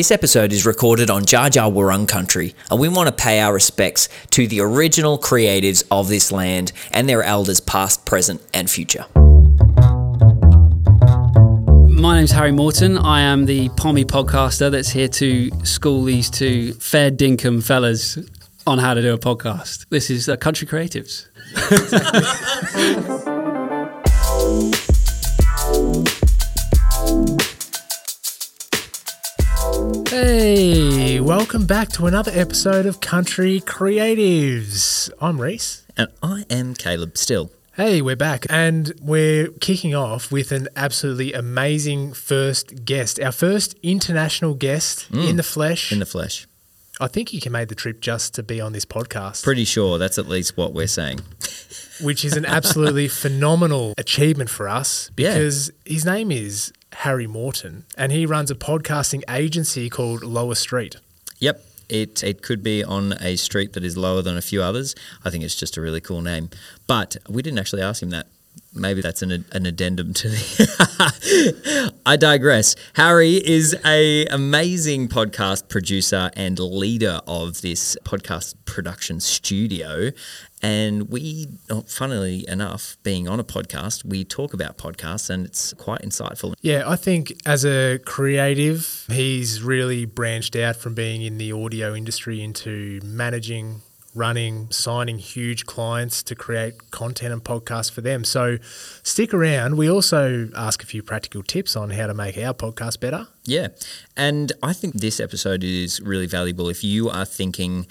This episode is recorded on Dja Dja Wurrung country, and we want to pay our respects to the original creatives of this land and their elders past, present, and future. My name's Harry Morton. I am the Pommy podcaster that's here to school these two fair dinkum fellas on how to do a podcast. This is uh, Country Creatives. Hey, welcome back to another episode of Country Creatives. I'm Reece. And I am Caleb still. Hey, we're back and we're kicking off with an absolutely amazing first guest. Our first international guest mm. in the flesh. In the flesh. I think he can make the trip just to be on this podcast, Pretty sure that's at least what we're saying. which is an absolutely phenomenal achievement for us Yeah. because his name is Harry Morton and he runs a podcasting agency called Lower Street. Yep. It, it could be on a street that is lower than a few others. I think it's just a really cool name. But we didn't actually ask him that. Maybe that's an, an addendum to the. I digress. Harry is a amazing podcast producer and leader of this podcast production studio, and we, oh, funnily enough, being on a podcast, we talk about podcasts, and it's quite insightful. Yeah, I think as a creative, he's really branched out from being in the audio industry into managing, running, signing huge clients to create content and podcasts for them. So stick around. We also ask a few practical tips on how to make our podcast better. Yeah. And I think this episode is really valuable if you are thinking,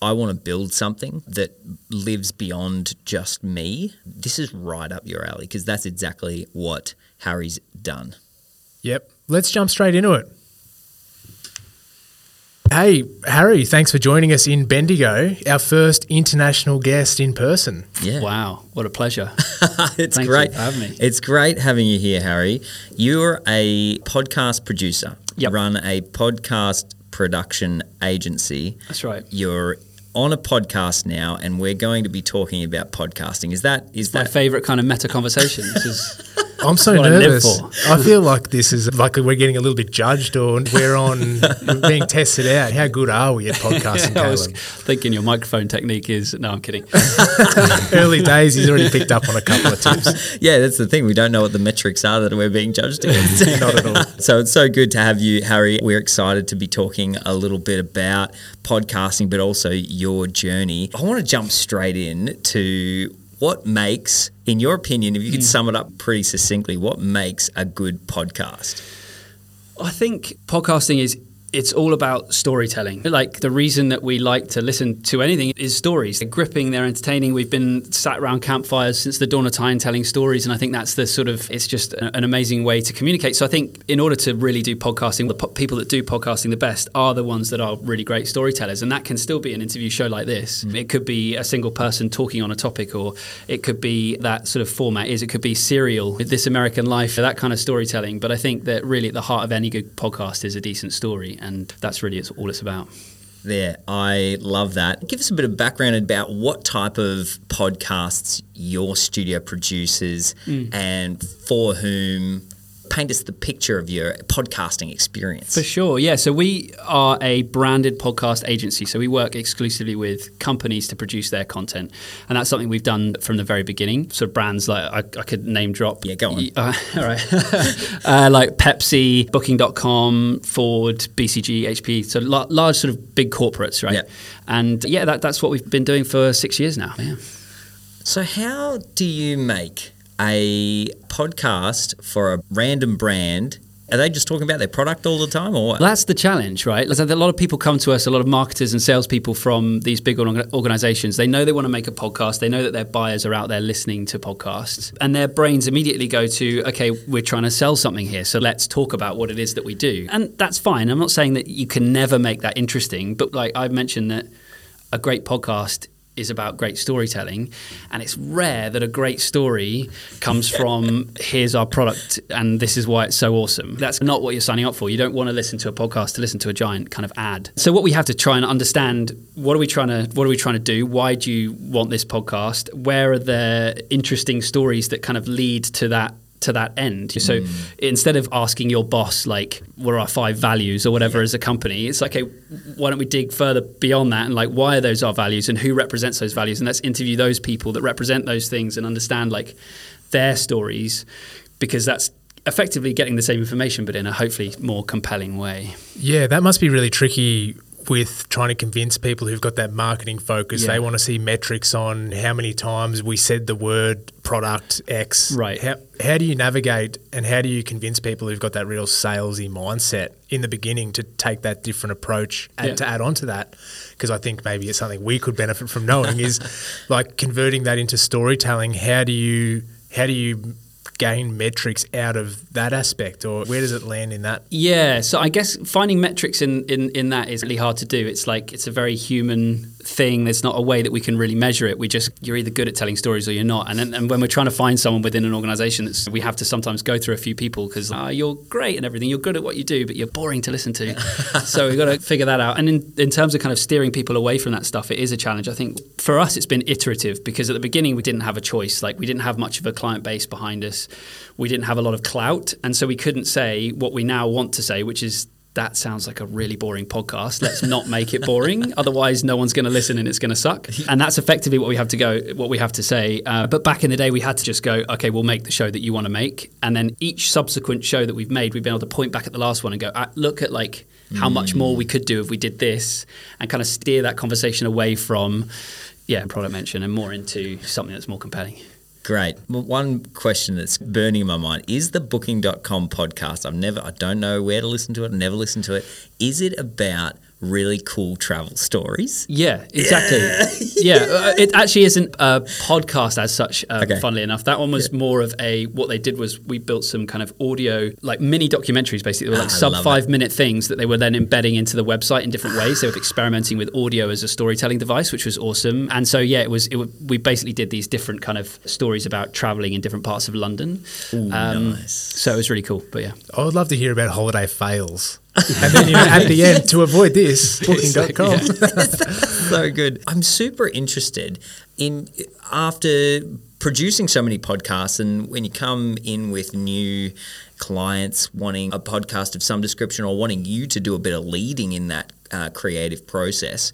I want to build something that lives beyond just me. This is right up your alley because that's exactly what Harry's done. Yep. Let's jump straight into it. Hey, Harry, thanks for joining us in Bendigo, our first international guest in person. Yeah. Wow, what a pleasure. it's Thank you great. for having me. It's great having you here, Harry. You're a podcast producer. Yep. Run a podcast production agency. That's right. You're on a podcast now, and we're going to be talking about podcasting. Is that is My that favourite kind of meta conversation. This is I'm so what I nervous. for. I feel like this is like we're getting a little bit judged or we're on we're being tested out. How good are we at podcasting, I was thinking your microphone technique is. No, I'm kidding. Early days, he's already picked up on a couple of tips. Yeah, that's the thing. We don't know what the metrics are that we're being judged against. Not at all. So it's so good to have you, Harry. We're excited to be talking a little bit about podcasting, but also your journey. I want to jump straight in to what makes, in your opinion, if you could mm. sum it up pretty succinctly, what makes a good podcast? I think podcasting is it's all about storytelling. Like the reason that we like to listen to anything is stories. They're gripping, they're entertaining. We've been sat around campfires since the dawn of time telling stories, and I think that's the sort of it's just an amazing way to communicate. So I think in order to really do podcasting, the po- people that do podcasting the best are the ones that are really great storytellers, and that can still be an interview show like this. Mm. It could be a single person talking on a topic, or it could be that sort of format is it could be serial, this American life, that kind of storytelling. But I think that really at the heart of any good podcast is a decent story, and that's really it's all it's about. There, I love that. Give us a bit of background about what type of podcasts your studio produces mm. and for whom. Paint us the picture of your podcasting experience. For sure, yeah. So we are a branded podcast agency. So we work exclusively with companies to produce their content, and that's something we've done from the very beginning. So brands like I, I could name drop. Yeah, go on. Uh, all right, uh, like Pepsi, Booking.com, Ford, BCG, HP. So la- large, sort of big corporates, right? Yeah. And yeah, that, that's what we've been doing for six years now. Yeah. So, how do you make a podcast for a random brand? Are they just talking about their product all the time, or? That's the challenge, right? Like, a lot of people come to us, a lot of marketers and salespeople from these big organizations. They know they want to make a podcast. They know that their buyers are out there listening to podcasts. And their brains immediately go to, okay, we're trying to sell something here. So let's talk about what it is that we do. And that's fine. I'm not saying that you can never make that interesting, but like I've mentioned that a great podcast is about great storytelling and it's rare that a great story comes from here's our product and this is why it's so awesome. That's not what you're signing up for. You don't want to listen to a podcast to listen to a giant kind of ad. So what we have to try and understand what are we trying to what are we trying to do? Why do you want this podcast? Where are the interesting stories that kind of lead to that to that end. So hmm. instead of asking your boss like what are our five values or whatever as a company, it's like okay, why don't we dig further beyond that and like why are those our values and who represents those values and let's interview those people that represent those things and understand like their stories because that's effectively getting the same information but in a hopefully more compelling way. Yeah, that must be really tricky with trying to convince people who've got that marketing focus. Yeah. They want to see metrics on how many times we said the word product X. Right. How, how do you navigate and how do you convince people who've got that real salesy mindset in the beginning to take that different approach and Yeah. to add on to that? Because I think maybe it's something we could benefit from knowing is like converting that into storytelling. How do you how do you gain metrics out of that aspect or where does it land in that? Yeah, so I guess finding metrics in, in, in that is really hard to do. It's like it's a very human thing. There's not a way that we can really measure it. We just you're either good at telling stories or you're not. And then, and when we're trying to find someone within an organization, it's, we have to sometimes go through a few people because ah, you're great and everything. You're good at what you do, but you're boring to listen to. so we've got to figure that out. And in, in terms of kind of steering people away from that stuff, it is a challenge. I think for us, it's been iterative because at the beginning we didn't have a choice. Like we didn't have much of a client base behind us. We didn't have a lot of clout, and so we couldn't say what we now want to say, which is that sounds like a really boring podcast. Let's not make it boring. Otherwise, no one's going to listen and it's going to suck. And that's effectively what we have to go, what we have to say. Uh, but back in the day, we had to just go, okay, we'll make the show that you want to make. And then each subsequent show that we've made, we've been able to point back at the last one and go, uh, look at like how much more we could do if we did this and kind of steer that conversation away from, yeah, product mention and more into something that's more compelling. Great. Well, one question that's burning in my mind is the booking.com podcast. I've never, I don't know where to listen to it, never listened to it. Is it about really cool travel stories? Yeah, exactly. Yeah, uh, it actually isn't a podcast as such. Um, Okay. Funnily enough, that one was more of a. What they did was we built some kind of audio, like mini documentaries, basically, they were like Ah, sub love five minute things that they were then embedding into the website in different ways. They were experimenting with audio as a storytelling device, which was awesome. And so yeah, it was. It, we basically did these different kind of stories about traveling in different parts of London. Ooh, Um, nice. So it was really cool. But yeah. I would love to hear about holiday fails. And then at the end, to avoid this, booking.com. so good. I'm super interested in after producing so many podcasts, and when you come in with new clients wanting a podcast of some description or wanting you to do a bit of leading in that uh, creative process.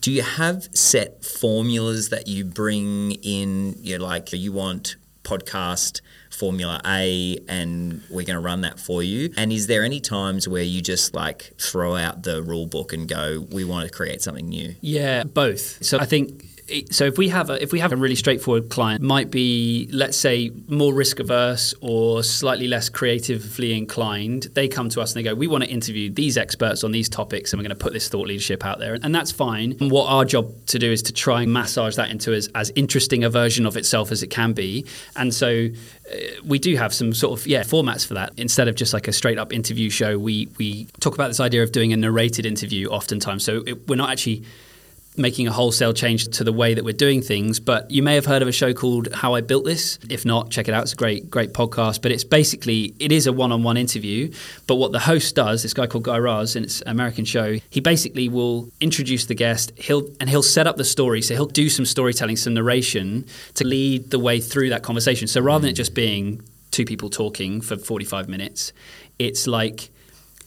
Do you have set formulas that you bring in? You know, like you want podcast formula A and we're going to run that for you? And is there any times where you just like throw out the rule book and go, we want to create something new? Yeah, both. So I think so if we have a if we have a really straightforward client might be let's say more risk averse or slightly less creatively inclined they come to us and they go we want to interview these experts on these topics and we're going to put this thought leadership out there. And that's fine. And what our job to do is to try and massage that into as, as interesting a version of itself as it can be. And so uh, we do have some sort of yeah formats for that. Instead of just like a straight up interview show we we talk about this idea of doing a narrated interview oftentimes. So it, we're not actually making a wholesale change to the way that we're doing things. But you may have heard of a show called How I Built This. If not, check it out. It's a great, great podcast. But it's basically it is a one-on-one interview. But what the host does, this guy called Guy Raz, and it's an American show. He basically will introduce the guest. He'll and he'll set up the story. So he'll do some storytelling, some narration to lead the way through that conversation. So rather than it just being two people talking for 45 minutes, it's like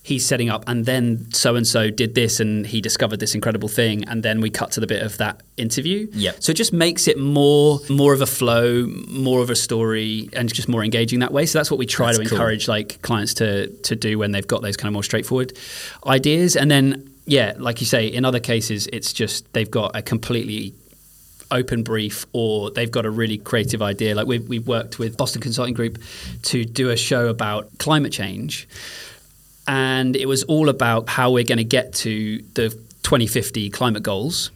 he's setting up and then so and so did this and he discovered this incredible thing and then we cut to the bit of that interview Yep. so it just makes it more more of a flow more of a story and just more engaging that way so that's what we try That's to cool. encourage like clients to to do when they've got those kind of more straightforward ideas and then yeah like you say in other cases it's just they've got a completely open brief or they've got a really creative idea. Like we've, we've worked with Boston Consulting Group to do a show about climate change. And it was all about how we're going to get to the 2050 climate goals.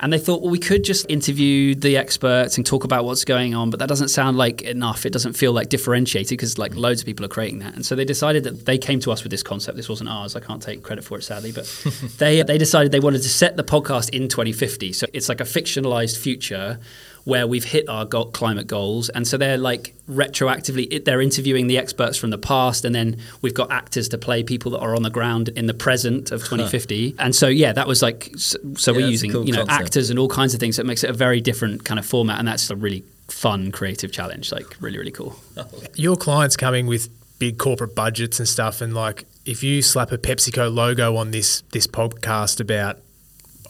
And they thought, well, we could just interview the experts and talk about what's going on, but that doesn't sound like enough. It doesn't feel like differentiated because like loads of people are creating that. And so they decided that they came to us with this concept. This wasn't ours. I can't take credit for it, sadly, but they they decided they wanted to set the podcast in 2050. So it's like a fictionalized future where we've hit our go- climate goals, and so they're like retroactively it- they're interviewing the experts from the past, and then we've got actors to play people that are on the ground in the present of 2050. And so yeah, that was like so, so Yeah, we're using cool you know concept. actors and all kinds of things that makes it a very different kind of format, and that's a really fun, creative challenge. Like really, really cool. Your clients coming with big corporate budgets and stuff, and like if you slap a PepsiCo logo on this this podcast about.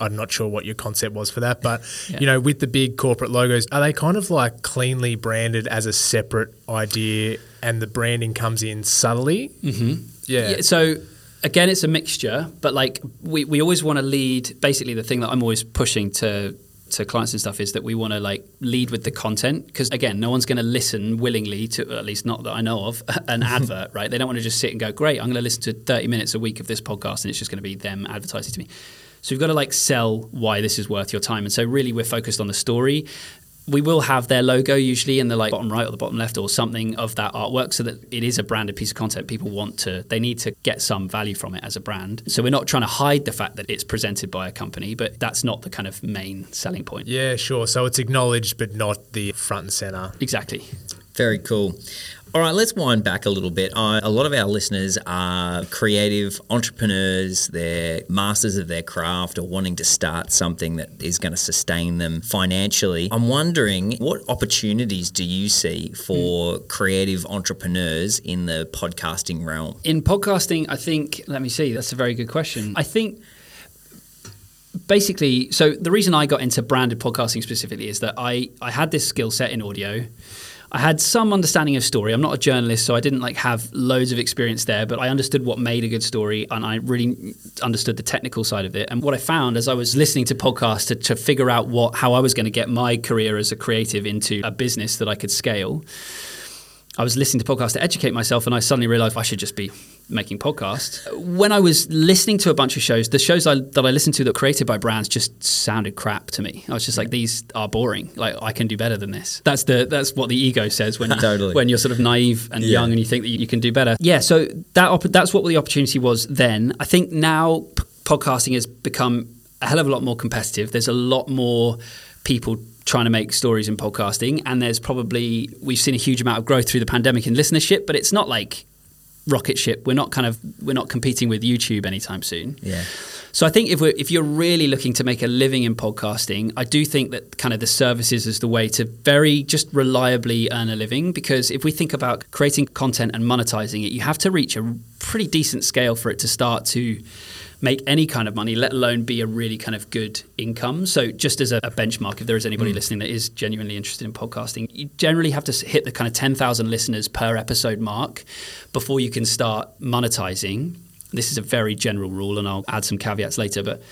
I'm not sure what your concept was for that, but Yeah. you know, with the big corporate logos, are they kind of like cleanly branded as a separate idea, and the branding comes in subtly? Mm-hmm. Yeah. Yeah, so again, it's a mixture, but like we, we always want to lead. Basically, the thing that I'm always pushing to to clients and stuff is that we want to like lead with the content because again, no one's going to listen willingly to at least not that I know of an advert, right? They don't want to just sit and go, "Great, I'm going to listen to 30 minutes a week of this podcast," and it's just going to be them advertising to me. So we've got to like sell why this is worth your time, and so really we're focused on the story we will have their logo usually in the like bottom right or the bottom left or something of that artwork so that it is a branded piece of content people want to they need to get some value from it as a brand so we're not trying to hide the fact that it's presented by a company but that's not the kind of main selling point Yeah, sure. So it's acknowledged, but not the front and center. exactly Very cool. All right, let's wind back a little bit. A lot of our listeners are creative entrepreneurs, they're masters of their craft or wanting to start something that is going to sustain them financially. I'm wondering what opportunities do you see for creative entrepreneurs in the podcasting realm? in podcasting i think let me see that's a very good question i think basically so the reason i got into branded podcasting specifically is that i i had this skill set in audio I had some understanding of story. I'm not a journalist, so I didn't like have loads of experience there, but I understood what made a good story and I really understood the technical side of it. And what I found as I was listening to podcasts to, to figure out what how I was going to get my career as a creative into a business that I could scale, I was listening to podcasts to educate myself, and I suddenly realized I should just be making podcasts. When I was listening to a bunch of shows, the shows I, that I listened to that were created by brands just sounded crap to me. I was just like, these are boring. Like I can do better than this. That's the that's what the ego says when Totally. when you're sort of naive and Yeah. young and you think that you can do better. Yeah. So that opp- that's what the opportunity was then. I think now p- podcasting has become a hell of a lot more competitive. There's a lot more people trying to make stories in podcasting and there's probably we've seen a huge amount of growth through the pandemic in listenership but it's not like rocket ship we're not kind of we're not competing with youtube anytime soon Yeah. so I think if we're, if you're really looking to make a living in podcasting, I do think that kind of the services is the way to very just reliably earn a living. Because if we think about creating content and monetizing it, you have to reach a pretty decent scale for it to start to make any kind of money, let alone be a really kind of good income. So just as a, a benchmark, if there is anybody hmm. listening that is genuinely interested in podcasting, you generally have to hit the kind of 10,000 listeners per episode mark before you can start monetizing. This is a very general rule and I'll add some caveats later but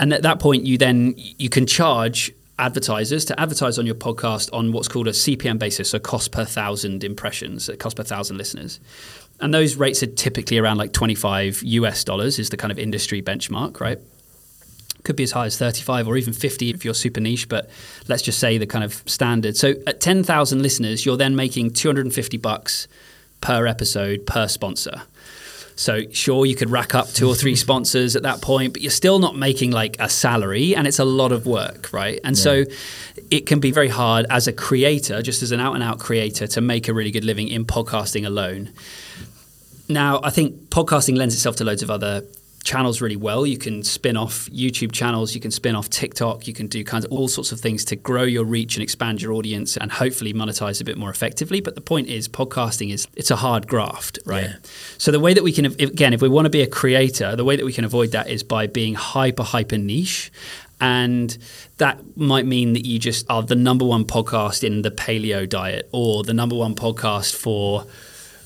and at that point you then you can charge advertisers to advertise on your podcast on what's called a CPM basis so cost per thousand impressions cost per thousand listeners and those rates are typically around like 25 US dollars is the kind of industry benchmark right could be as high as 35 or even 50 if you're super niche but let's just say the kind of standard so at 10,000 listeners you're then making 250 bucks per episode per sponsor so sure, you could rack up two or three sponsors at that point, but you're still not making like a salary, and it's a lot of work, right? And so it can be very hard as a creator, just as an out and out creator, to make a really good living in podcasting alone. Now, I think podcasting lends itself to loads of other channels really well. You can spin off YouTube channels, you can spin off TikTok, you can do kinds of all sorts of things to grow your reach and expand your audience and hopefully monetize a bit more effectively. But the point is podcasting is it's a hard graft, right? Yeah. So the way that we can again, if we want to be a creator, the way that we can avoid that is by being hyper hyper niche. And that might mean that you just are the number one podcast in the paleo diet or the number one podcast for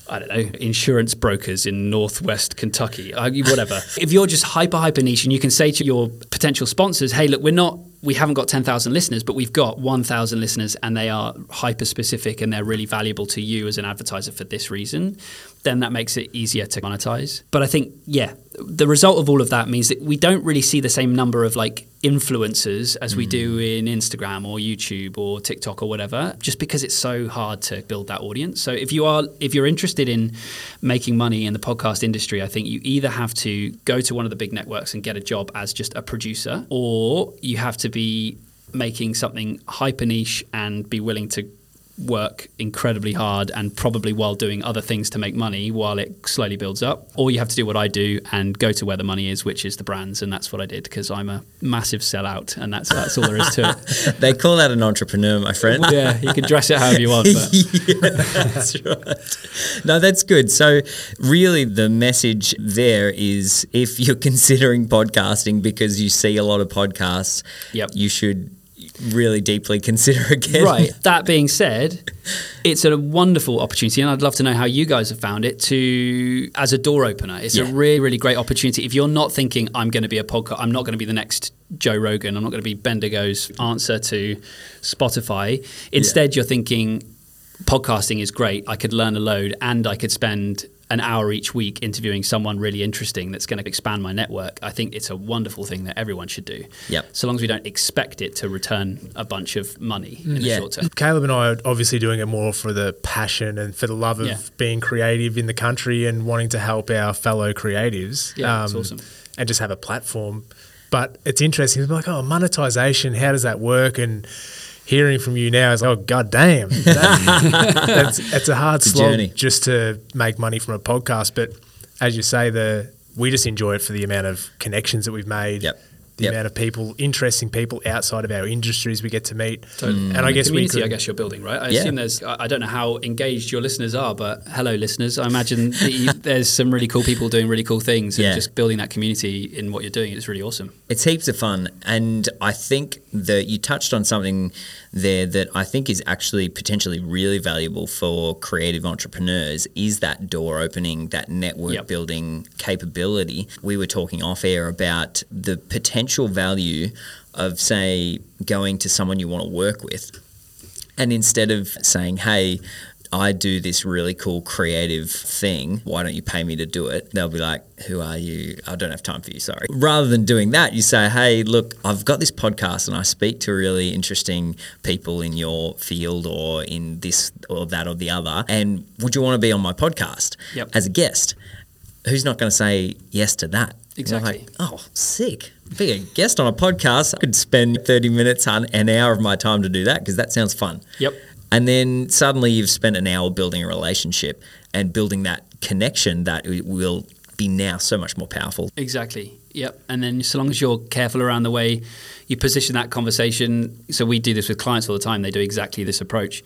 I don't know, insurance brokers in northwest Kentucky, uh, whatever. if you're just hyper, hyper niche and you can say to your potential sponsors, hey, look, we're not, we haven't got 10,000 listeners, but we've got 1,000 listeners and they are hyper specific and they're really valuable to you as an advertiser for this reason, then that makes it easier to monetize. But I think, yeah, the result of all of that means that we don't really see the same number of like influencers as we do mm. in Instagram or YouTube or TikTok or whatever, just because it's so hard to build that audience. So if you are if you're interested in making money in the podcast industry, I think you either have to go to one of the big networks and get a job as just a producer, or you have to be making something hyper niche and be willing to work incredibly hard and probably while doing other things to make money while it slowly builds up. Or you have to do what I do and go to where the money is, which is the brands. And that's what I did because I'm a massive sellout and that's, that's all there is to it. they call that an entrepreneur, my friend. yeah, you can dress it however you want. But. yeah, that's right. No, that's good. So, really, the message there is if you're considering podcasting because you see a lot of podcasts, Yep. you should really deeply consider again. Right. That being said, it's a wonderful opportunity, and I'd love to know how you guys have found it to as a door opener. It's a really, really great opportunity. If you're not thinking I'm going to be a podcast, I'm not going to be the next Joe Rogan. I'm not going to be Bendigo's answer to Spotify. Instead, you're thinking podcasting is great. I could learn a load, and I could spend an hour each week interviewing someone really interesting that's going to expand my network. I think it's a wonderful thing that everyone should do. Yep. So long as we don't expect it to return a bunch of money in Yeah. the short term. Caleb and I are obviously doing it more for the passion and for the love of Yeah. being creative in the country and wanting to help our fellow creatives. Um, Yeah, that's awesome. And just have a platform. But it's interesting. It's like, oh, monetization, how does that work? And hearing from you now is, oh, god damn. That, that's, it's a hard It's slog just to make money from a podcast. But as you say, the we just enjoy it for the amount of connections that we've made. Yep. The Yep. amount of people, interesting people outside of our industries we get to meet. Totally. Mm. And I The guess we community, could, I guess you're building, right? I Yeah. assume there's. I I don't know how engaged your listeners are, but hello, listeners. I imagine that you, there's some really cool people doing really cool things, and Yeah. just building that community in what you're doing is really awesome. It's heaps of fun. And I think that you touched on something there that I think is actually potentially really valuable for creative entrepreneurs is that door opening, that network Yep. building capability. We were talking off air about the potential value of, say, going to someone you want to work with and instead of saying, hey, I do this really cool creative thing. Why don't you pay me to do it? They'll be like, Who are you? I don't have time for you, sorry. Rather than doing that, you say, Hey, look, I've got this podcast and I speak to really interesting people in your field or in this or that or the other. And would you want to be on my podcast Yep. as a guest? Who's not going to say yes to that? Exactly. Like, oh, sick. Be a guest on a podcast. I could spend 30 minutes, on an hour of my time to do that because that sounds fun. Yep. And then suddenly you've spent an hour building a relationship and building that connection that will be now so much more powerful. Exactly. Yep. And then so long as you're careful around the way you position that conversation. So we do this with clients all the time. They do exactly this approach.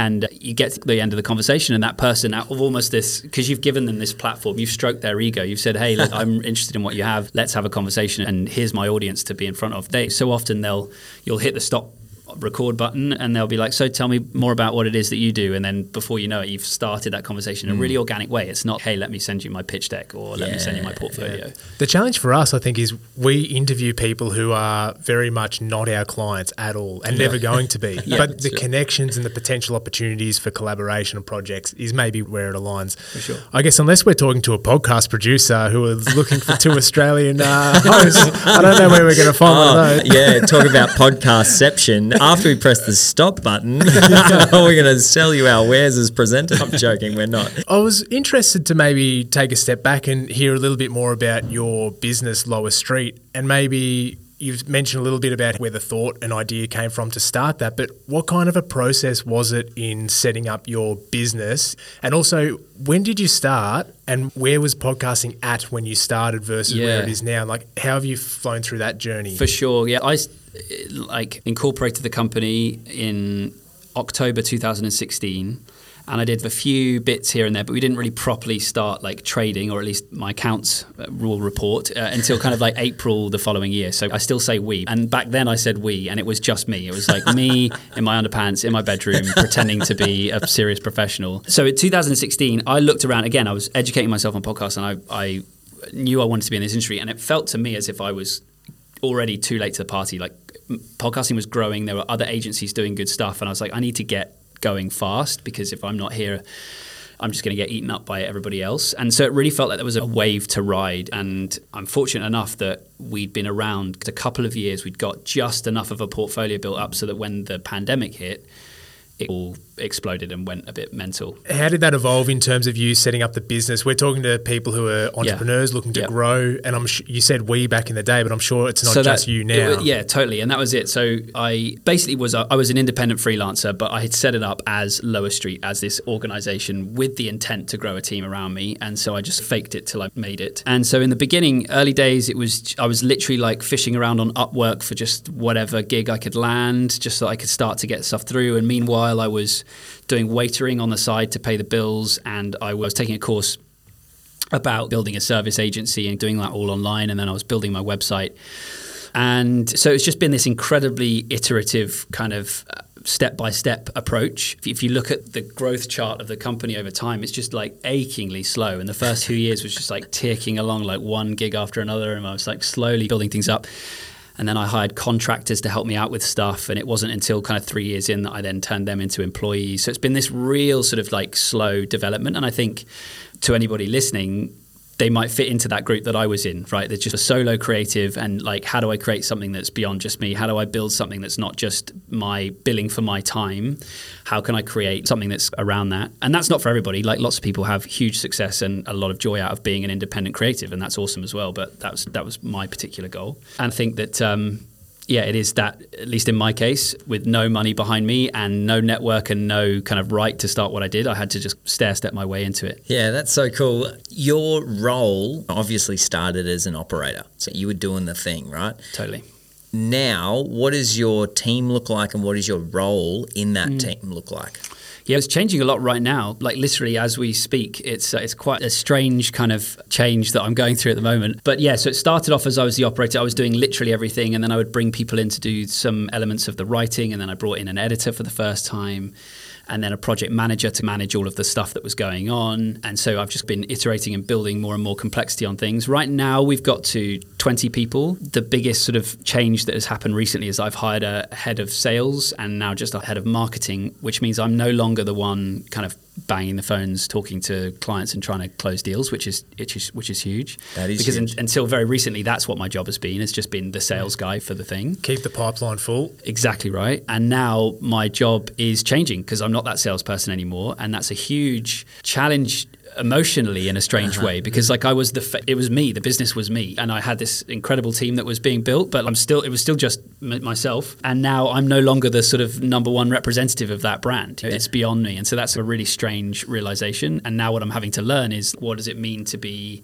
And you get to the end of the conversation, and that person, out of almost this, because you've given them this platform, you've stroked their ego. You've said, "Hey, look, I'm interested in what you have. Let's have a conversation." And here's my audience to be in front of. They so often they'll you'll hit the stop record button and they'll be like so tell me more about what it is that you do and then before you know it you've started that conversation in a really organic way it's not hey let me send you my pitch deck or let me send you my Yeah, portfolio The challenge for us, I think, is we interview people who are very much not our clients at all and never going to be. but the connections and the potential opportunities for collaboration and projects is maybe where it aligns. For sure. I guess unless we're talking to a podcast producer who is looking for two Australian uh, hosts, I don't know where we're going to find one Oh, of those. yeah, talk about podcastception. After we press the stop button, we're going to sell you our wares as presenters. I'm joking, we're not. I was interested to maybe take a step back and hear a little bit more about your business, Lower Street, and maybe you've mentioned a little bit about where the thought and idea came from to start that, but what kind of a process was it in setting up your business? And also, when did you start and where was podcasting at when you started versus where it is now? Like, how have you flown through that journey? For sure, yeah. I s- like incorporated the company in October 2016, and I did a few bits here and there, but we didn't really properly start like trading, or at least my accounts uh, rule report uh, until kind of like April the following year. So I still say we, and back then I said we, and it was just me. It was like me in my underpants in my bedroom pretending to be a serious professional. So in 2016, I looked around again. I was educating myself on podcasts, and I, I knew I wanted to be in this industry, and it felt to me as if I was already too late to the party. Like podcasting was growing, there were other agencies doing good stuff, and I was like, I need to get going fast because if I'm not here, I'm just going to get eaten up by everybody else. And so it really felt like there was a wave to ride. And I'm fortunate enough that we'd been around a couple of years. We'd got just enough of a portfolio built up so that when the pandemic hit, it all exploded and went a bit mental. How did that evolve in terms of you setting up the business? We're talking to people who are entrepreneurs looking to Yep. grow, and I'm sh- you said we back in the day, but I'm sure it's not So just that- you now. wa- yeah, totally. And that was it. So I basically was a, I was an independent freelancer, but I had set it up as Lower Street as this organization with the intent to grow a team around me. And so I just faked it till I made it. And so in the beginning, early days, it was I was literally like fishing around on Upwork for just whatever gig I could land, just so I could start to get stuff through. And meanwhile, I was doing waitering on the side to pay the bills, and I was taking a course about building a service agency and doing that all online. And then I was building my website. And so it's just been this incredibly iterative kind of step by step approach. If- you look at the growth chart of the company over time, it's just like achingly slow. And the first two years was just like ticking along like one gig after another. And I was like slowly building things up. And then I hired contractors to help me out with stuff. And it wasn't until kind of three years in that I then turned them into employees. So it's been this real sort of like slow development. And I think to anybody listening, they might fit into that group that I was in, right? They're just a solo creative and like, how do I create something that's beyond just me? How do I build something that's not just my billing for my time? How can I create something that's around that? And that's not for everybody. Like lots of people have huge success and a lot of joy out of being an independent creative, and that's awesome as well. But that was that was my particular goal. And I think that um, yeah, it is that, at least in my case, with no money behind me and no network and no kind of right to start what I did, I had to just stair step my way into it. Yeah, that's so cool. Your role obviously started as an operator. So you were doing the thing, right? Totally. Now, what does your team look like and what does your role in that mm. team look like? Yeah, it's changing a lot right now. Like literally as we speak, it's uh, it's quite a strange kind of change that I'm going through at the moment. But yeah, so it started off as I was the operator. I was doing literally everything, and then I would bring people in to do some elements of the writing, and then I brought in an editor for the first time. And then a project manager to manage all of the stuff that was going on. And so I've just been iterating and building more and more complexity on things. Right now, we've got to 20 people. The biggest sort of change that has happened recently is I've hired a head of sales and now just a head of marketing, which means I'm no longer the one kind of banging the phones, talking to clients and trying to close deals, which is which is which is huge. That is because huge. un- until very recently, that's what my job has been. It's just been the sales guy for the thing. Keep the pipeline full. Exactly right. And now my job is changing because I'm not that salesperson anymore, and that's a huge challenge emotionally in a strange uh-huh. way because like I was the fa- it was me the business was me and I had this incredible team that was being built but I'm still it was still just m- myself and now I'm no longer the sort of number one representative of that brand. It's beyond me and so that's a really strange realization and now what I'm having to learn is what does it mean to be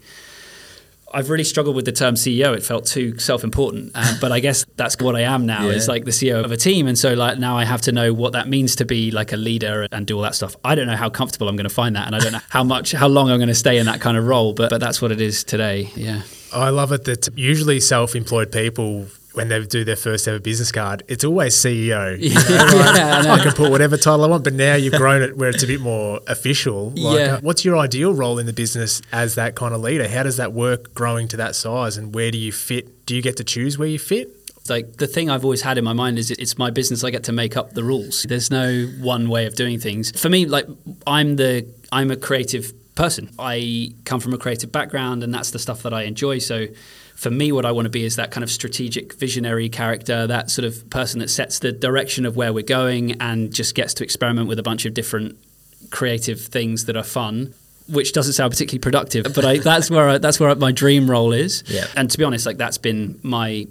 I've really struggled with the term CEO. It felt too self-important, uh, but I guess that's what I am now. Yeah. Is like the CEO of a team, and so like now I have to know what that means to be like a leader and do all that stuff. I don't know how comfortable I'm going to find that, and I don't know how much, how long I'm going to stay in that kind of role. But but that's what it is today. Yeah. I love it that usually self-employed people, when they do their first ever business card, it's always CEO. You know, like, Yeah, I. I can put whatever title I want, but now you've grown it where it's a bit more official. Like, Yeah. uh, what's your ideal role in the business as that kind of leader? How does that work growing to that size, and where do you fit? Do you get to choose where you fit? like the thing I've always had in my mind is it's my business. I get to make up the rules. There's no one way of doing things. For me, like I'm the I'm a creative person. I come from a creative background, and that's the stuff that I enjoy. So. For me, what I want to be is that kind of strategic, visionary character, that sort of person that sets the direction of where we're going and just gets to experiment with a bunch of different creative things that are fun which doesn't sound particularly productive but I, that's where I, that's where my dream role is Yeah. and to be honest like that's been my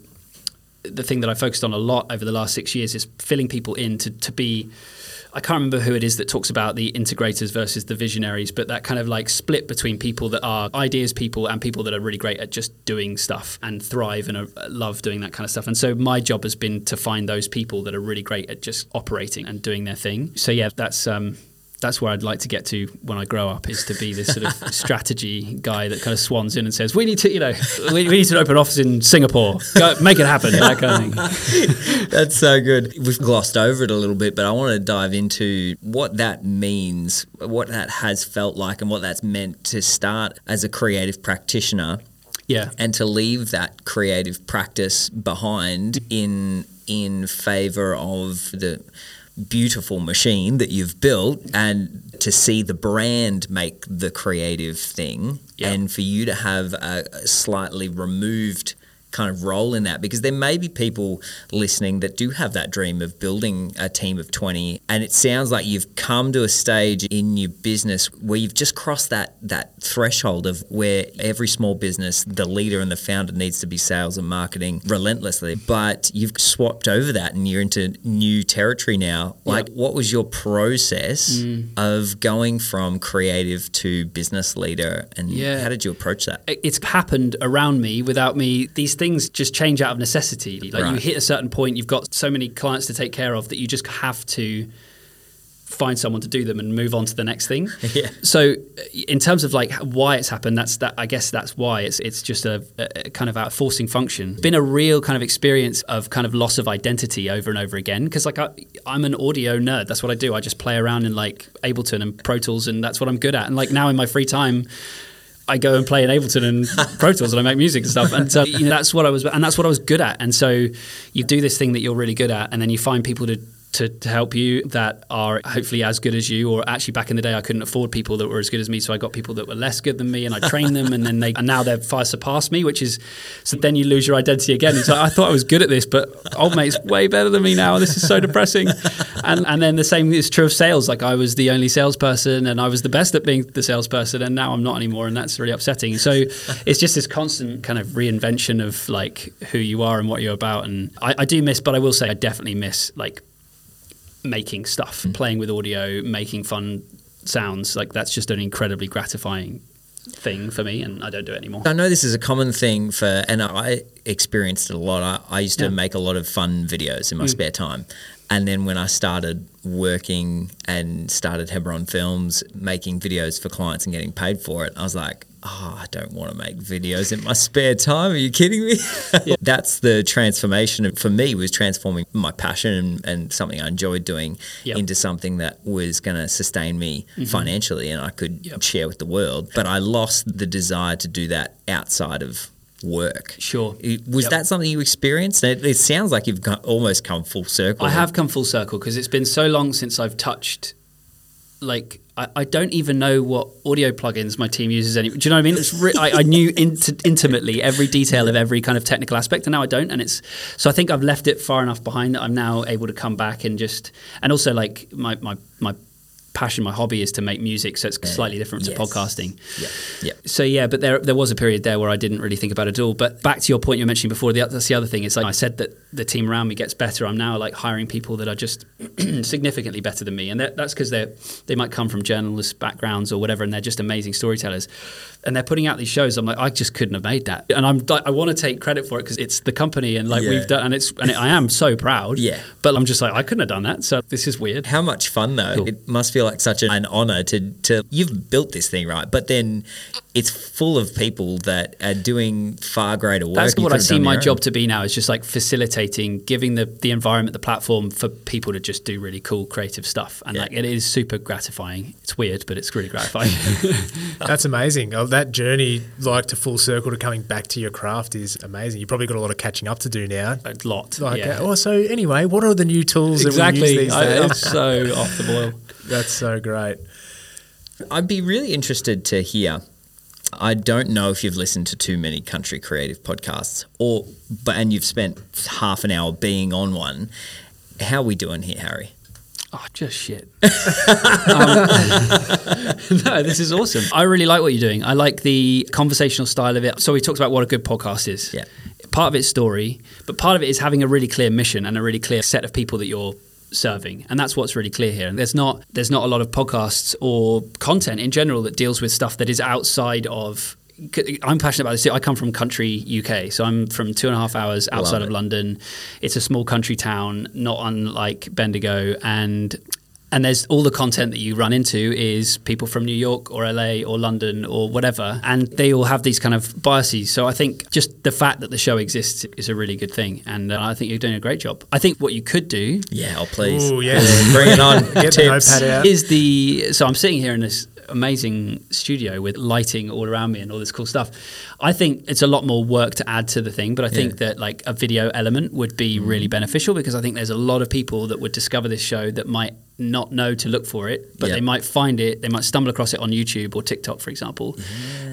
the thing that I focused on a lot over the last six years is filling people in to, to be. I can't remember who it is that talks about the integrators versus the visionaries, but that kind of like split between people that are ideas people and people that are really great at just doing stuff and thrive and uh, love doing that kind of stuff. And so my job has been to find those people that are really great at just operating and doing their thing. So yeah, that's um, that's where I'd like to get to when I grow up is to be this sort of strategy guy that kind of swans in and says, "We need to, you know, we, we need to open an office in Singapore, Go, make it happen." That kind of thing. That's so good. We've glossed over it a little bit, but I want to dive into what that means, what that has felt like, and what that's meant to start as a creative practitioner Yeah, and to leave that creative practice behind in in favor of the beautiful machine that you've built and to see the brand make the creative thing Yeah. and for you to have a slightly removed kind of role in that because there may be people listening that do have that dream of building a team of 20 and it sounds like you've come to a stage in your business where you've just crossed that that threshold of where every small business the leader and the founder needs to be sales and marketing relentlessly but you've swapped over that and you're into new territory now like Yep. what was your process mm. of going from creative to business leader and Yeah. how did you approach that it's happened around me without me. These things just change out of necessity. Like you hit a certain point, you've got so many clients to take care of that you just have to find someone to do them and move on to the next thing. Yeah. So in terms of like why it's happened, that's that I guess that's why it's it's just a, a kind of a forcing function. It's been a real kind of experience of kind of loss of identity over and over again because like I, I'm an audio nerd. That's what I do. I just play around in like Ableton and Pro Tools and that's what I'm good at. And like now in my free time I go and play in Ableton and Pro Tools and I make music and stuff. And uh, so you know, that's what I was, and that's what I was good at. And so you do this thing that you're really good at, and then you find people to. To, to help you that are hopefully as good as you or actually back in the day I couldn't afford people that were as good as me so I got people that were less good than me and I trained them and then they and now they're far surpassed me which is so then you lose your identity again. It's like I thought I was good at this but old mate's way better than me now. This is so depressing. And and then the same is true of sales. Like I was the only salesperson and I was the best at being the salesperson and now I'm not anymore and that's really upsetting. So it's just this constant kind of reinvention of like who you are and what you're about and I, I do miss but I will say I definitely miss like making stuff mm. playing with audio making fun sounds like that's just an incredibly gratifying thing for me and I don't do it anymore I know this is a common thing for, and I experienced it a lot. I, I used to Yeah. make a lot of fun videos in my mm. spare time. And then when I started working and started Hebron Films, making videos for clients and getting paid for it, I was like, oh, I don't want to make videos in my spare time. Are you kidding me? That's the transformation for me was transforming my passion and, and something I enjoyed doing Yep. into something that was going to sustain me mm-hmm. financially and I could Yep. share with the world. But I lost the desire to do that outside of work. Sure. It- Was Yep. that something you experienced? It, it sounds like you've got, almost come full circle. I have come full circle because it's been so long since I've touched. Like I, I don't even know what audio plugins my team uses anymore. Do you know what I mean? It's re- I, I knew int- intimately every detail of every kind of technical aspect, and now I don't. And it's so I think I've left it far enough behind that I'm now able to come back and just and also like my my my passion, my hobby is to make music, so it's slightly different Yes. to podcasting. Yeah. Yeah. So yeah, but there there was a period there where I didn't really think about it at all. But back to your point you mentioned before, the, that's the other thing. Is like I said that the team around me gets better. I'm now like hiring people that are just significantly better than me, and that, that's because they they might come from journalist backgrounds or whatever, and they're just amazing storytellers. And they're putting out these shows. I'm like, I just couldn't have made that, and I'm like, I want to take credit for it because it's the company, and like Yeah. we've done, and it's and I am so proud. Yeah. But I'm just like, I couldn't have done that. So this is weird. How much fun though! Cool. It must feel like such an, an honor to to you've built this thing right, but then it's full of people that are doing far greater work. That's what I see my your job to be now is just like facilitating, giving the, the environment, the platform for people to just do really cool creative stuff. And Yeah. like it is super gratifying. It's weird, but it's really gratifying. That's amazing. Oh, that journey, like to full circle to coming back to your craft, is amazing. You've probably got a lot of catching up to do now. a lot. Like, yeah. uh, oh, so anyway, what are the new tools that we exactly. use these I, days? I'm so off the boil. That's so great. I'd be really interested to hear. I don't know if you've listened to too many country creative podcasts, or but and you've spent half an hour being on one. How are we doing here, Harry? Oh, just shit. Um, no, this is awesome. I really like what you're doing. I like the conversational style of it. So we talked about what a good podcast is. Yeah. Part of it's story, but part of it is having a really clear mission and a really clear set of people that you're serving and that's what's really clear here and there's not there's not a lot of podcasts or content in general that deals with stuff that is outside of I'm passionate about this. I come from country UK, so I'm from two and a half hours outside of. London. It's a small country town, not unlike Bendigo, and and there's all the content that you run into is people from New York or LA or London or whatever, and they all have these kind of biases. So I think just the fact that the show exists is a really good thing, and uh, I think you're doing a great job. I think what you could do Yeah, oh please. Ooh, yeah. Bring it on. Get the Tips. out. is the so I'm sitting here in this amazing studio with lighting all around me and all this cool stuff. I think it's a lot more work to add to the thing, but I think Yeah. that like a video element would be mm-hmm. really beneficial because I think there's a lot of people that would discover this show that might not know to look for it, but Yeah. they might find it, they might stumble across it on YouTube or TikTok, for example.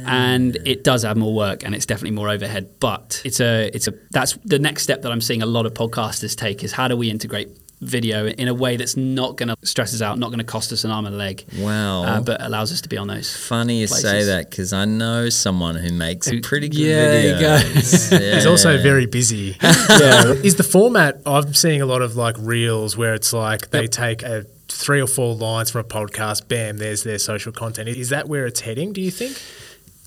And it does add more work and it's definitely more overhead. But it's a it's a that's the next step that I'm seeing a lot of podcasters take is how do we integrate video in a way that's not going to stress us out, not going to cost us an arm and a leg, Wow. uh, but allows us to be on those. Funny you say that because I know someone who makes Who- pretty good Yeah, there you go. videos. He's also very busy. yeah. Is the format, I'm seeing a lot of like reels where it's like they Yep. take a three or four lines from a podcast, bam, there's their social content. Is that where it's heading, do you think?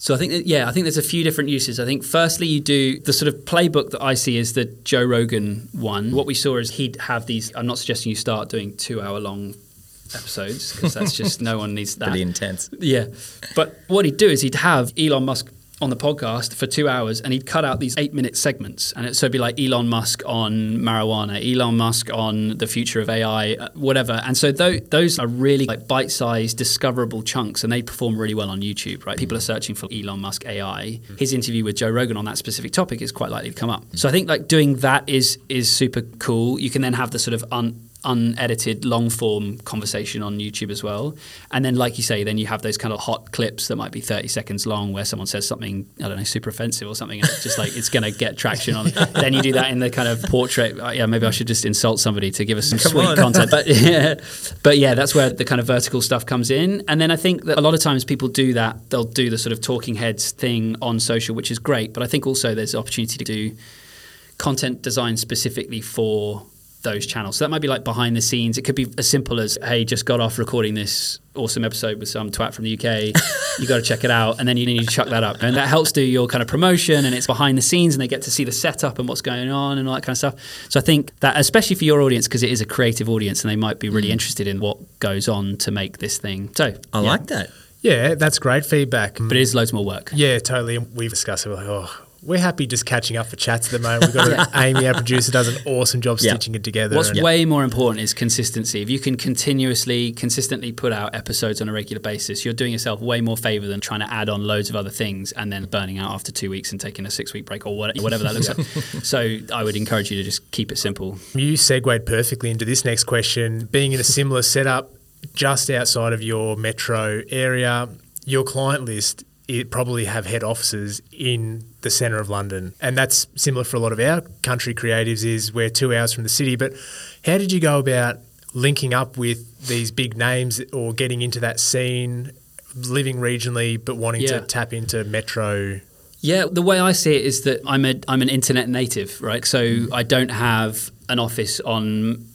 So I think that, yeah, I think there's a few different uses. I think firstly you do the sort of playbook that I see is the Joe Rogan one. What we saw is he'd have these. I'm not suggesting you start doing two hour long episodes because that's just no one needs that. pretty intense. Yeah. But what he'd do is he'd have Elon Musk on the podcast for two hours and he'd cut out these eight minute segments. And it, so it'd be like Elon Musk on marijuana, Elon Musk on the future of AI, uh, whatever. And so tho- those are really like bite sized, discoverable chunks and they perform really well on YouTube, right? People are searching for Elon Musk AI. His interview with Joe Rogan on that specific topic is quite likely to come up. So I think like doing that is is super cool. You can then have the sort of un- unedited long form conversation on YouTube as well. And then, like you say, then you have those kind of hot clips that might be 30 seconds long where someone says something, I don't know, super offensive or something. And it's just like, it's going to get traction on Then you do that in the kind of portrait. uh, Yeah, maybe I should just insult somebody to give us some Come sweet on. content. But yeah, but yeah, that's where the kind of vertical stuff comes in. And then I think that a lot of times people do that. They'll do the sort of talking heads thing on social, which is great. But I think also there's opportunity to do content design specifically for those channels. So that might be like behind the scenes. It could be as simple as, hey, just got off recording this awesome episode with some twat from the UK. you got to check it out. And then you need to chuck that up. And that helps do your kind of promotion and it's behind the scenes and they get to see the setup and what's going on and all that kind of stuff. So I think that, especially for your audience, because it is a creative audience and they might be really mm. interested in what goes on to make this thing. So I yeah. like that. Yeah, that's great feedback. But it is loads more work. Yeah, totally. And We've discussed it. We're like, oh, we're happy just catching up for chats at the moment. We've got Amy, our producer, does an awesome job Yeah. stitching it together. What's way more important is consistency. If you can continuously, consistently put out episodes on a regular basis, you're doing yourself way more favor than trying to add on loads of other things and then burning out after two weeks and taking a six week break or whatever that looks like. So I would encourage you to just keep it simple. You segued perfectly into this next question. Being in a similar setup just outside of your metro area, your client list it probably have head offices in the centre of London. And that's similar for a lot of our country creatives is we're two hours from the city. But how did you go about linking up with these big names or getting into that scene, living regionally but wanting Yeah. to tap into metro? Yeah, the way I see it is that I'm a I'm an internet native, right? So mm. I don't have an office on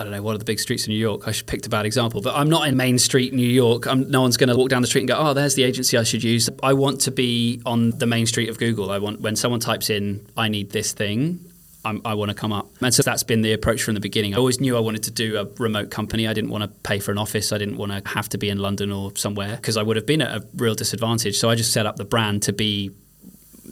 I don't know what are the big streets in New York. I should picked a bad example, but I'm not in Main Street, New York. I'm, no one's going to walk down the street and go, "Oh, there's the agency I should use." I want to be on the main street of Google. I want when someone types in, "I need this thing." I'm, I want to come up. And so that's been the approach from the beginning. I always knew I wanted to do a remote company. I didn't want to pay for an office. I didn't want to have to be in London or somewhere because I would have been at a real disadvantage. So I just set up the brand to be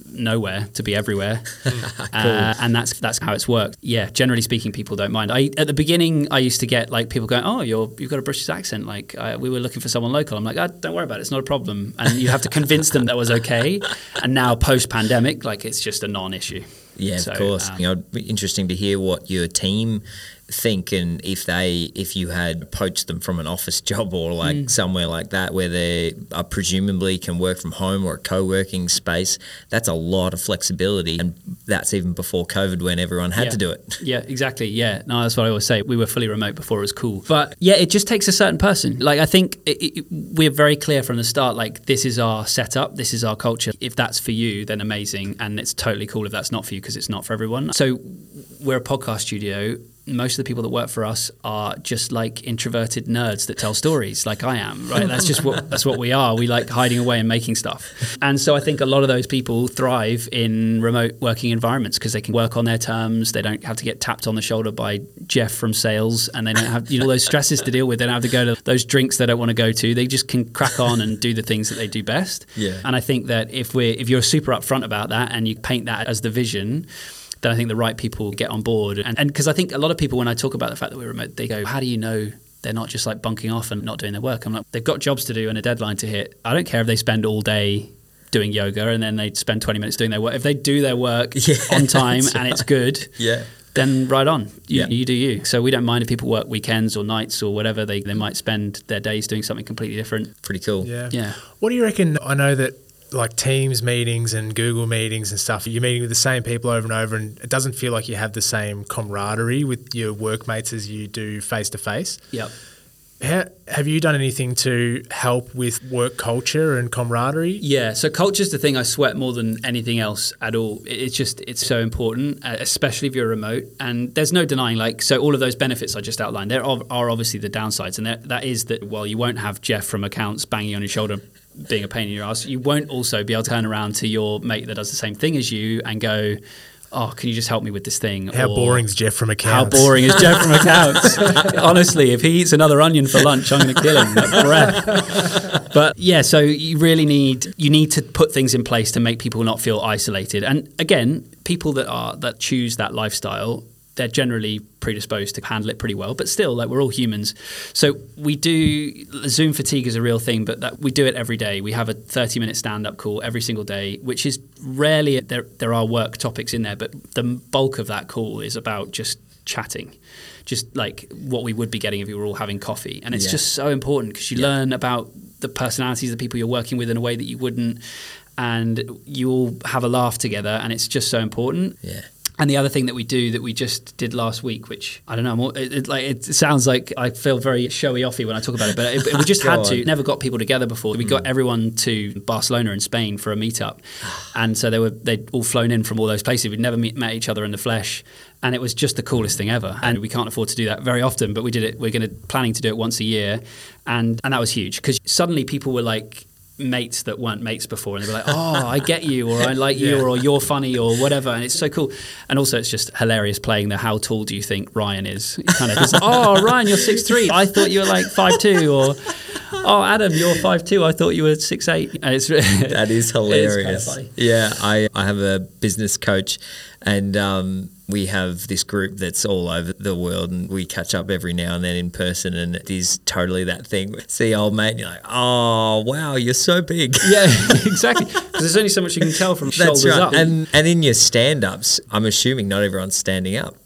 nowhere to be everywhere, uh, and that's that's how it's worked. Yeah, generally speaking, people don't mind. I at the beginning, I used to get like people going, "Oh, you're you've got a British accent." Like uh, we were looking for someone local. I'm like, oh, "Don't worry about it. It's not a problem." And you have to convince them that was okay. And now, post pandemic, like it's just a non-issue. Yeah, So, of course. um, you know, interesting to hear what your team think and if they if you had poached them from an office job or like Mm. somewhere like that where they are presumably can work from home or a co-working space that's a lot of flexibility and that's even before covid when everyone had Yeah. to do it Yeah, exactly. Yeah, no, that's what I always say. We were fully remote before it was cool, but yeah, it just takes a certain person. Like I think it, it, we're very clear from the start. Like this is our setup, this is our culture. If that's for you, then amazing, and it's totally cool if that's not for you because it's not for everyone. So we're a podcast studio. Most of the people that work for us are just like introverted nerds that tell stories, like I am. Right? That's just what that's what we are. We like hiding away and making stuff. And so I think a lot of those people thrive in remote working environments because they can work on their terms. They don't have to get tapped on the shoulder by Jeff from sales, and they don't have you know those stresses to deal with. They don't have to go to those drinks they don't want to go to. They just can crack on and do the things that they do best. Yeah. And I think that if we're if you're super upfront about that and you paint that as the vision, then I think the right people get on board. And because I think a lot of people, when I talk about the fact that we're remote, they go, "How do you know?" They're not just like bunking off and not doing their work. I'm like, they've got jobs to do and a deadline to hit. I don't care if they spend all day doing yoga and then they spend 20 minutes doing their work. If they do their work Yeah, on time that's and it's good, yeah then right on. You, Yeah. you do you. So we don't mind if people work weekends or nights or whatever. They, they might spend their days doing something completely different. Pretty cool. Yeah. Yeah. What do you reckon? I know that like Teams meetings and Google meetings and stuff, you're meeting with the same people over and over, and it doesn't feel like you have the same camaraderie with your workmates as you do face to face. Yep. How, have you done anything to help with work culture and camaraderie? Yeah, so culture's the thing I sweat more than anything else at all. It's just it's so important, uh, especially if you're remote. And there's no denying, like, so all of those benefits I just outlined, there are, are obviously the downsides, and that, that is that while you won't have Jeff from accounts banging on your shoulder, being a pain in your ass, you won't also be able to turn around to your mate that does the same thing as you and go. Oh, can you just help me with this thing? How Or, boring's Jeff from accounts? How boring is Jeff from accounts? Honestly, if he eats another onion for lunch, I'm going to kill him. That breath. But yeah, so you really need you need to put things in place to make people not feel isolated. And again, people that are that choose that lifestyle, they're generally predisposed to handle it pretty well. But still, like we're all humans, so we do Zoom fatigue is a real thing. But that we do it every day. We have a 30 minute stand up call every single day, which is rarely there. There are work topics in there, but the bulk of that call is about just chatting just like what we would be getting if we were all having coffee and it's Yeah. just so important because you learn about the personalities of the people you're working with in a way that you wouldn't and you all have a laugh together and it's just so important Yeah. And the other thing that we do that we just did last week, which I don't know, it, it, like it sounds like I feel very showy offy when I talk about it, but it, we just had to. Never got people together before. We got everyone to Barcelona in Spain for a meetup, and so they were they'd all flown in from all those places. We'd never meet, met each other in the flesh, and it was just the coolest thing ever. And we can't afford to do that very often, but we did it. We're going to planning to do it once a year, and and that was huge because suddenly people were like mates that weren't mates before and they were like oh i get you or i like you Yeah. or you're funny or whatever and it's so cool and also it's just hilarious playing the how tall do you think ryan is kind of oh ryan you're 6'3 i thought you were like 5'2 or oh adam you're 5'2 i thought you were 6'8 and it's That is hilarious. kinda funny. Yeah, I, I have a business coach, and um, we have this group that's all over the world, and we catch up every now and then in person, and it is totally that thing. See old mate, and you're like, oh wow, you're so big. yeah exactly because there's only so much you can tell from That's shoulders right. up And and in your stand-ups, I'm assuming not everyone's standing up.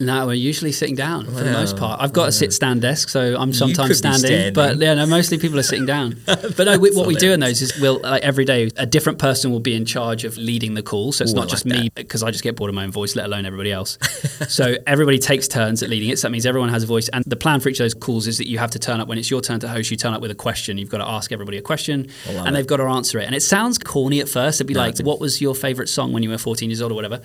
No, we're usually sitting down for the most part. I've got a sit stand desk, so I'm sometimes standing, standing. but yeah, no, mostly people are sitting down. but no, we, what we do in those is we'll like every day a different person will be in charge of leading the call, so it's Ooh, I not just like me because I just get bored of my own voice, let alone everybody else. so everybody takes turns at leading it. So that means everyone has a voice, and the plan for each of those calls is that you have to turn up when it's your turn to host. You turn up with a question. You've got to ask everybody a question, and it. they've got to answer it. And it sounds corny at first. It'd be No, like, "What was your favorite song when you were 14 years old, or whatever?"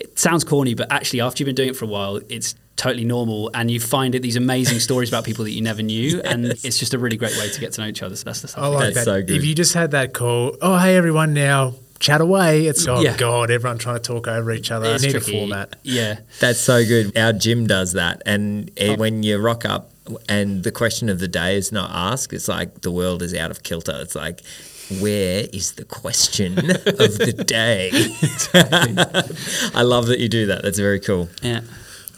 It sounds corny, but actually, after you've been doing it for a while, it's totally normal, and you find it these amazing stories about people that you never knew, and it's just a really great way to get to know each other. So that's the stuff. I like that. so good. If you just had that call, oh hey everyone, now chat away. It's oh Yeah. god, everyone trying to talk over each other. It's I need tricky. a format. Yeah, That's so good. Our gym does that, and Oh. when you rock up and the question of the day is not asked, it's like the world is out of kilter. It's like, where is the question of the day? I love that you do that. That's very cool. yeah,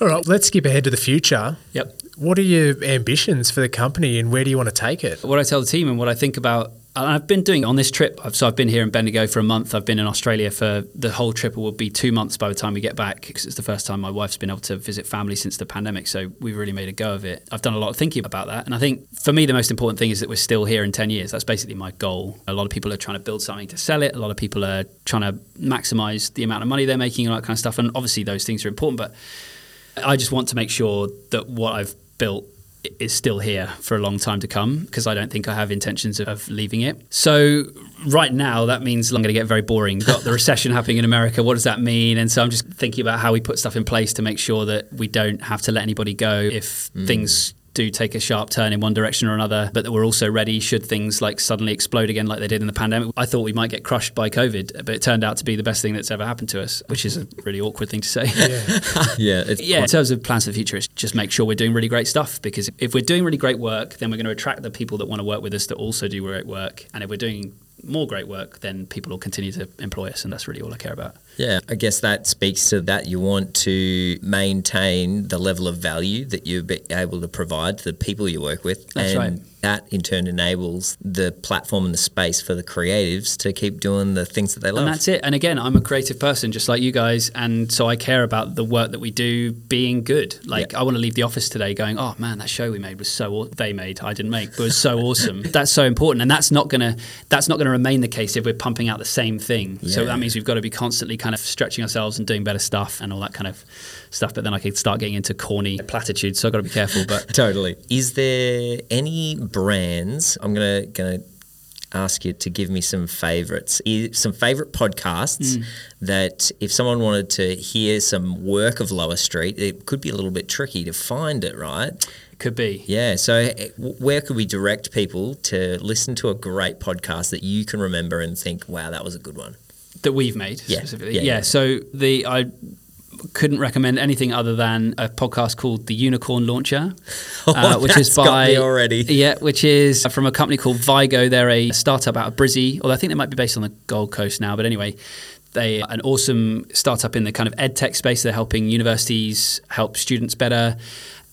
All right, let's skip ahead to the future. yep. What are your ambitions for the company, and where do you want to take it? What I tell the team and what I think about. I've been doing on this trip. So I've been here in Bendigo for a month. I've been in Australia for the whole trip. It Will be two months by the time we get back because it's the first time my wife's been able to visit family since the pandemic. So we've really made a go of it. I've done a lot of thinking about that, and I think for me the most important thing is that we're still here in ten years. That's basically my goal. A lot of people are trying to build something to sell it. A lot of people are trying to maximize the amount of money they're making and all that kind of stuff. And obviously those things are important, but I just want to make sure that what I've built is still here for a long time to come because I don't think I have intentions of, of leaving it. So right now that means I'm going to get very boring. Got the recession happening in America. What does that mean? And so I'm just thinking about how we put stuff in place to make sure that we don't have to let anybody go if hmm. things do take a sharp turn in one direction or another, but that we're also ready should things like suddenly explode again like they did in the pandemic. I thought we might get crushed by COVID, but it turned out to be the best thing that's ever happened to us, which is a really awkward thing to say. Yeah. Yeah, it's Yeah, in terms of plans for the future, it's just make sure we're doing really great stuff because if we're doing really great work, then we're going to attract the people that want to work with us that also do great work. And if we're doing more great work, then people will continue to employ us, and that's really all I care about. Yeah, I guess that speaks to that. You want to maintain the level of value that you're able to provide to the people you work with. That's and right. That in turn enables the platform and the space for the creatives to keep doing the things that they love. And that's it. And again, I'm a creative person just like you guys. And so I care about the work that we do being good. Like, Yeah. I want to leave the office today going, oh man, that show we made was so, aw- they made, I didn't make, but was so awesome. That's so important. And that's not going to, that's not going to remain the case if we're pumping out the same thing. So that means we've got to be constantly kind of stretching ourselves and doing better stuff and all that kind of stuff. But then I could start getting into corny platitudes. So I've got to be careful. But Totally. Is there any brands? I'm gonna gonna ask you to give me some favorites, some favorite podcasts Mm. that if someone wanted to hear some work of Lower Street, it could be a little bit tricky to find it, right? it could be. Yeah. So eh, where could we direct people to listen to a great podcast that you can remember and think, wow, that was a good one? that we've made Yeah, specifically. yeah, Yeah, yeah. So the I couldn't recommend anything other than a podcast called The Unicorn Launcher, uh, which is Oh, by already. Yeah, which is from a company called Vygo. They're a startup out of Brizzy, although I think they might be based on the Gold Coast now. But anyway. They are an awesome startup in the kind of ed tech space. They're helping universities help students better.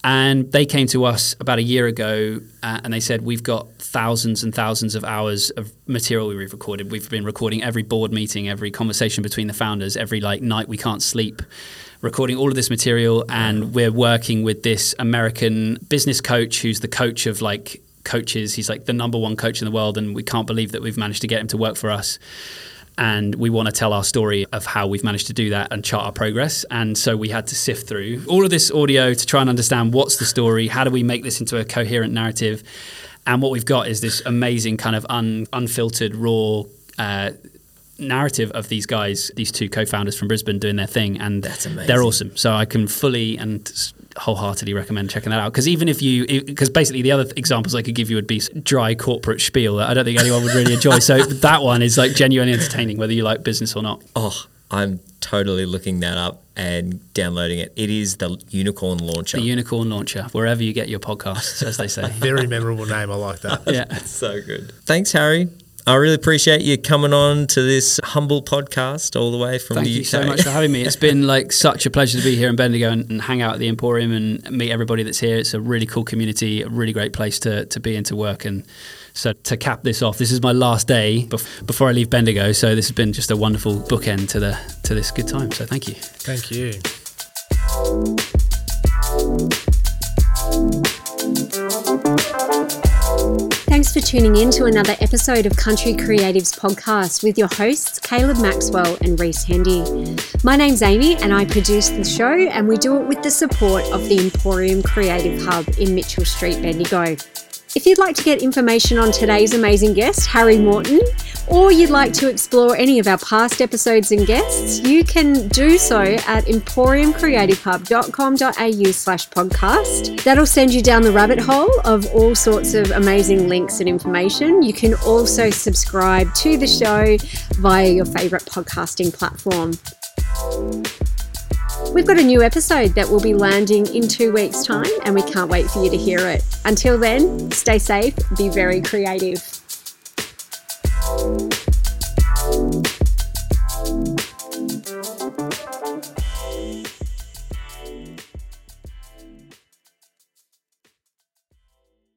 And they came to us about a year ago uh, and they said, We've got thousands and thousands of hours of material we've recorded. We've been recording every board meeting, every conversation between the founders, every like night we can't sleep, recording all of this material. And we're working with this American business coach who's the coach of like coaches. He's like the number one coach in the world. And we can't believe that we've managed to get him to work for us and we want to tell our story of how we've managed to do that and chart our progress. And so we had to sift through all of this audio to try and understand what's the story, how do we make this into a coherent narrative. And what we've got is this amazing kind of un, unfiltered, raw uh, narrative of these guys, these two co-founders from Brisbane doing their thing, and they're awesome. So I can fully and wholeheartedly recommend checking that out. Because even if you, because basically the other examples I could give you would be dry corporate spiel that I don't think anyone would really enjoy. So that one is like genuinely entertaining, whether you like business or not. Oh, I'm totally looking that up and downloading it. It is the Unicorn Launcher. The Unicorn Launcher, wherever you get your podcasts, as they say. Very memorable name. I like that. yeah. so good. Thanks, Harry. I really appreciate you coming on to this humble podcast all the way from Thank the you so much for having me. It's been like such a pleasure to be here in Bendigo and, and hang out at the Emporium and meet everybody that's here. It's a really cool community, a really great place to, to be and to work. And so to cap this off, this is my last day bef- before I leave Bendigo. So this has been just a wonderful bookend to the to this good time. So thank you. Thank you. Thanks for tuning in to another episode of Country Creatives Podcast with your hosts, Caleb Maxwell and Reece Hendy. My name's Amy and I produce the show, and we do it with the support of the Emporium Creative Hub in Mitchell Street, Bendigo. If you'd like to get information on today's amazing guest, Harry Morton, or you'd like to explore any of our past episodes and guests, you can do so at emporiumcreativehub.com.au slash podcast. That'll send you down the rabbit hole of all sorts of amazing links and information. You can also subscribe to the show via your favourite podcasting platform. We've got a new episode that will be landing in two weeks' time, and we can't wait for you to hear it. Until then, stay safe, be very creative.